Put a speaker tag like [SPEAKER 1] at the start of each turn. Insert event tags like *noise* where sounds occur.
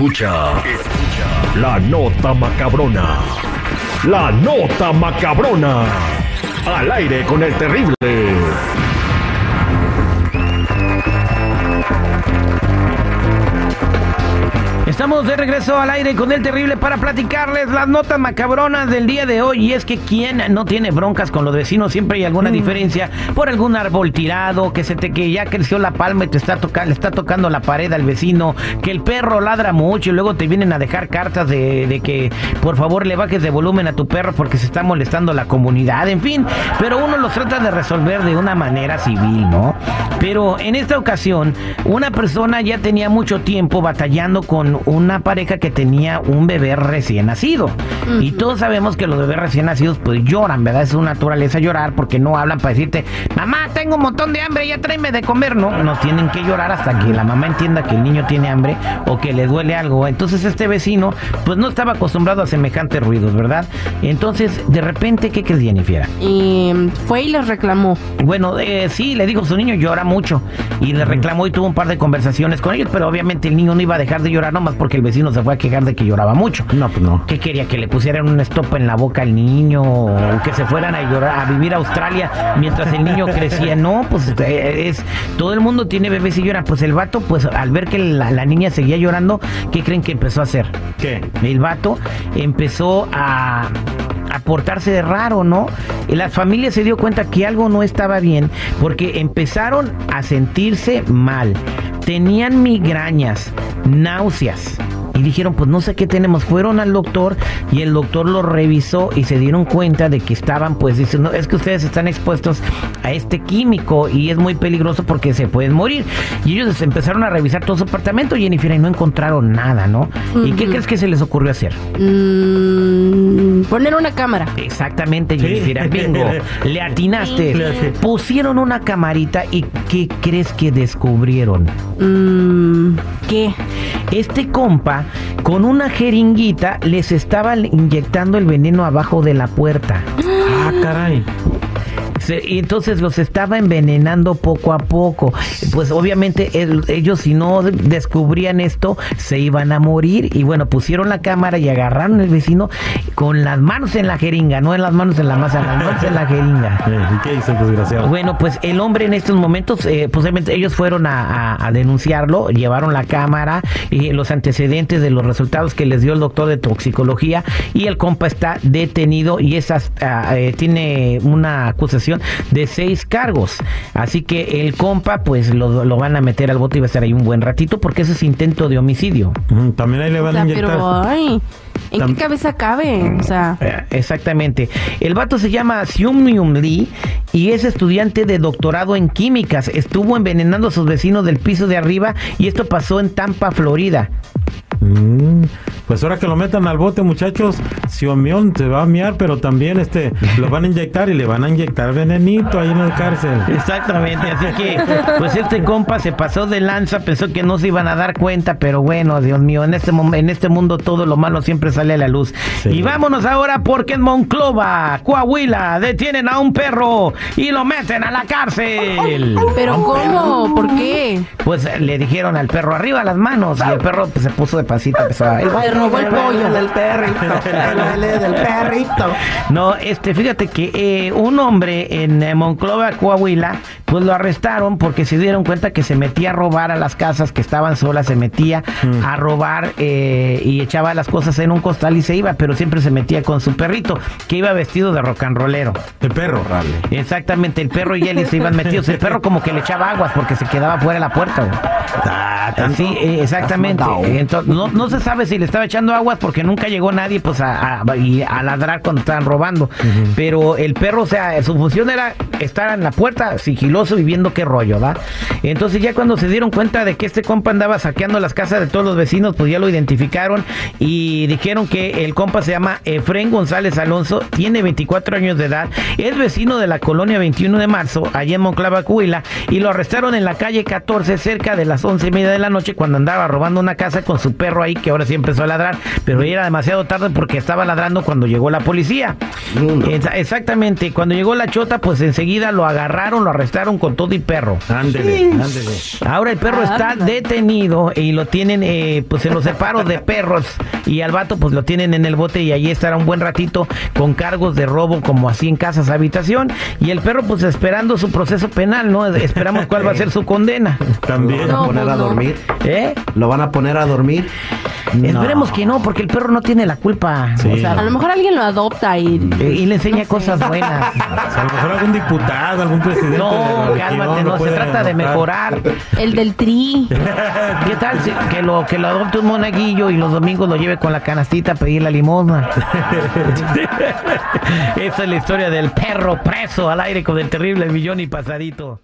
[SPEAKER 1] Escucha, escucha la nota macabrona. La nota macabrona. Al aire con el terrible.
[SPEAKER 2] Estamos de regreso al aire con el terrible para platicarles las notas macabronas del día de hoy. Y es que quien no tiene broncas con los vecinos, siempre hay alguna diferencia por algún árbol tirado, que se te que ya creció la palma y te está tocando, le está tocando la pared al vecino, que el perro ladra mucho y luego te vienen a dejar cartas de, de que por favor le bajes de volumen a tu perro porque se está molestando la comunidad, en fin. Pero uno los trata de resolver de una manera civil, ¿no? Pero en esta ocasión, una persona ya tenía mucho tiempo batallando con una pareja que tenía un bebé recién nacido. Y todos sabemos que los bebés recién nacidos pues lloran, ¿verdad? Es su naturaleza llorar porque no hablan para decirte, mamá, tengo un montón de hambre, ya tráeme de comer. No, no tienen que llorar hasta que la mamá entienda que el niño tiene hambre o que le duele algo. Entonces este vecino pues no estaba acostumbrado a semejantes ruidos, ¿verdad? Entonces de repente, ¿qué crees Jennifer?
[SPEAKER 3] Y fue y les reclamó.
[SPEAKER 2] Bueno, eh, sí, le dijo, su niño llora mucho. Y le reclamó y tuvo un par de conversaciones con ellos, pero obviamente el niño no iba a dejar de llorar nomás porque el vecino se fue a quejar de que lloraba mucho.
[SPEAKER 4] No, pues no.
[SPEAKER 2] ¿Qué quería? ¿Que le pusieran una estopa en la boca al niño? ¿O que se fueran a llorar, a vivir a Australia mientras el niño crecía? No, pues eh, es... Todo el mundo tiene bebés y lloran. Pues el vato, pues al ver que la, la niña seguía llorando, ¿qué creen que empezó a hacer?
[SPEAKER 4] ¿Qué?
[SPEAKER 2] El vato empezó a a portarse de raro, ¿no? Y la familia se dio cuenta que algo no estaba bien porque empezaron a sentirse mal. Tenían migrañas, náuseas. Y dijeron, pues no sé qué tenemos. Fueron al doctor y el doctor lo revisó y se dieron cuenta de que estaban, pues, dicen, no, es que ustedes están expuestos a este químico y es muy peligroso porque se pueden morir. Y ellos empezaron a revisar todo su apartamento, Jennifer, y no encontraron nada, ¿no? ¿Y qué crees que se les ocurrió hacer?
[SPEAKER 3] Mm, poner una cámara.
[SPEAKER 2] Exactamente,
[SPEAKER 4] Sí.
[SPEAKER 2] Jennifer, bingo. Le atinaste.
[SPEAKER 4] Le atiné.
[SPEAKER 2] Pusieron una camarita y ¿qué crees que descubrieron?
[SPEAKER 3] Mm, ¿Qué?
[SPEAKER 2] Este compa con una jeringuita les estaba inyectando el veneno abajo de la puerta.
[SPEAKER 4] Ah, caray.
[SPEAKER 2] Se- y entonces los estaba envenenando poco a poco. Pues obviamente el- ellos si no de- descubrían esto se iban a morir. Y bueno, pusieron la cámara y agarraron al vecino con las manos en la jeringa, no en las manos en la masa, las manos en la jeringa. *laughs*
[SPEAKER 4] Eh, ¿Y qué hizo el desgraciado?
[SPEAKER 2] Bueno, pues el hombre en estos momentos, eh, posiblemente ellos fueron a, a- a denunciarlo, llevaron la cámara y los antecedentes de los resultados que les dio el doctor de toxicología y el compa está detenido y esas eh, tiene una acusación de seis cargos. Así que el compa, pues lo, lo van a meter al bote y va a estar ahí un buen ratito porque eso es intento de homicidio.
[SPEAKER 4] También ahí le
[SPEAKER 3] O
[SPEAKER 4] van
[SPEAKER 3] sea,
[SPEAKER 4] a inyectar.
[SPEAKER 3] pero, ay, ¿en
[SPEAKER 4] Tam-
[SPEAKER 3] qué cabeza cabe? O sea,
[SPEAKER 2] Eh, Exactamente. El vato se llama Seung-Myung Lee y es estudiante de doctorado en químicas. Estuvo envenenando a sus vecinos del piso de arriba y esto pasó en Tampa, Florida.
[SPEAKER 4] Mm, Pues ahora que lo metan al bote, muchachos, Siomión se va a miar, pero también este lo van a inyectar y le van a inyectar venenito ahí en la cárcel.
[SPEAKER 2] Exactamente, así que pues este compa se pasó de lanza, pensó que no se iban a dar cuenta, pero bueno, Dios mío, en este en este mundo todo lo malo siempre sale a la luz.
[SPEAKER 4] Sí.
[SPEAKER 2] Y vámonos ahora porque en Monclova, Coahuila, detienen a un perro y lo meten a la cárcel.
[SPEAKER 3] ¿pero cómo? ¿Por qué?
[SPEAKER 2] Pues le dijeron al perro arriba las manos y el perro pues, se puso de pasita, empezó a-
[SPEAKER 3] robó el pollo.
[SPEAKER 5] del perrito, *laughs* del perrito.
[SPEAKER 2] No, este, fíjate que eh, un hombre en eh, Monclova, Coahuila, pues lo arrestaron porque se dieron cuenta que se metía a robar a las casas que estaban solas, se metía
[SPEAKER 4] Mm.
[SPEAKER 2] a robar eh, y echaba las cosas en un costal y se iba, pero siempre se metía con su perrito, que iba vestido de rock and rollero.
[SPEAKER 4] El perro, rale.
[SPEAKER 2] Exactamente, el perro y él se iban metidos. El perro como que le echaba aguas porque se quedaba fuera de la puerta. güey. Así, eh, exactamente. Entonces, no, no se sabe si le estaba echando aguas porque nunca llegó nadie pues a, a- y a ladrar cuando estaban robando. Pero el perro, o sea, su función era estar en la puerta sigiloso y viendo qué rollo, ¿va? Entonces ya cuando se dieron cuenta de que este compa andaba saqueando las casas de todos los vecinos, pues ya lo identificaron y dijeron que el compa se llama Efren González Alonso, tiene 24 años de edad, es vecino de la colonia 21 de marzo, allá en Monclava, Coahuila, y lo arrestaron en la calle 14 cerca de las 11 y media de la noche cuando andaba robando una casa con su perro ahí que ahora sí empezó a ladrar ladrar, pero ya era demasiado tarde porque estaba ladrando cuando llegó la policía. Exa- exactamente, cuando llegó la chota, pues enseguida lo agarraron, lo arrestaron con todo y perro.
[SPEAKER 4] Ándele, ándele.
[SPEAKER 2] Ahora el perro está detenido y lo tienen eh, pues en los separos de perros y al vato pues lo tienen en el bote y allí estará un buen ratito con cargos de robo como así en casas habitación y el perro pues esperando su proceso penal, ¿no? Esperamos cuál va a *laughs* ser su condena.
[SPEAKER 4] También.
[SPEAKER 5] ¿Lo van a
[SPEAKER 3] No,
[SPEAKER 5] poner
[SPEAKER 3] pues
[SPEAKER 5] a dormir?
[SPEAKER 2] ¿Eh?
[SPEAKER 5] ¿Lo van a poner a dormir?
[SPEAKER 2] Esperemos que no, porque el perro no tiene la culpa.
[SPEAKER 4] Sí.
[SPEAKER 2] O sea,
[SPEAKER 3] A lo mejor alguien lo adopta y...
[SPEAKER 2] y le enseña
[SPEAKER 3] No sé.
[SPEAKER 2] cosas buenas. *laughs*
[SPEAKER 4] A lo mejor algún diputado, algún presidente.
[SPEAKER 2] No, cálmate, no, se trata de mejorar.
[SPEAKER 3] El del tri. *laughs*
[SPEAKER 2] ¿Qué tal si- que lo que lo adopte un monaguillo y los domingos lo lleve con la canastita a pedir la limosna? *laughs* Esa es la historia del perro preso al aire con el terrible millón y pasadito.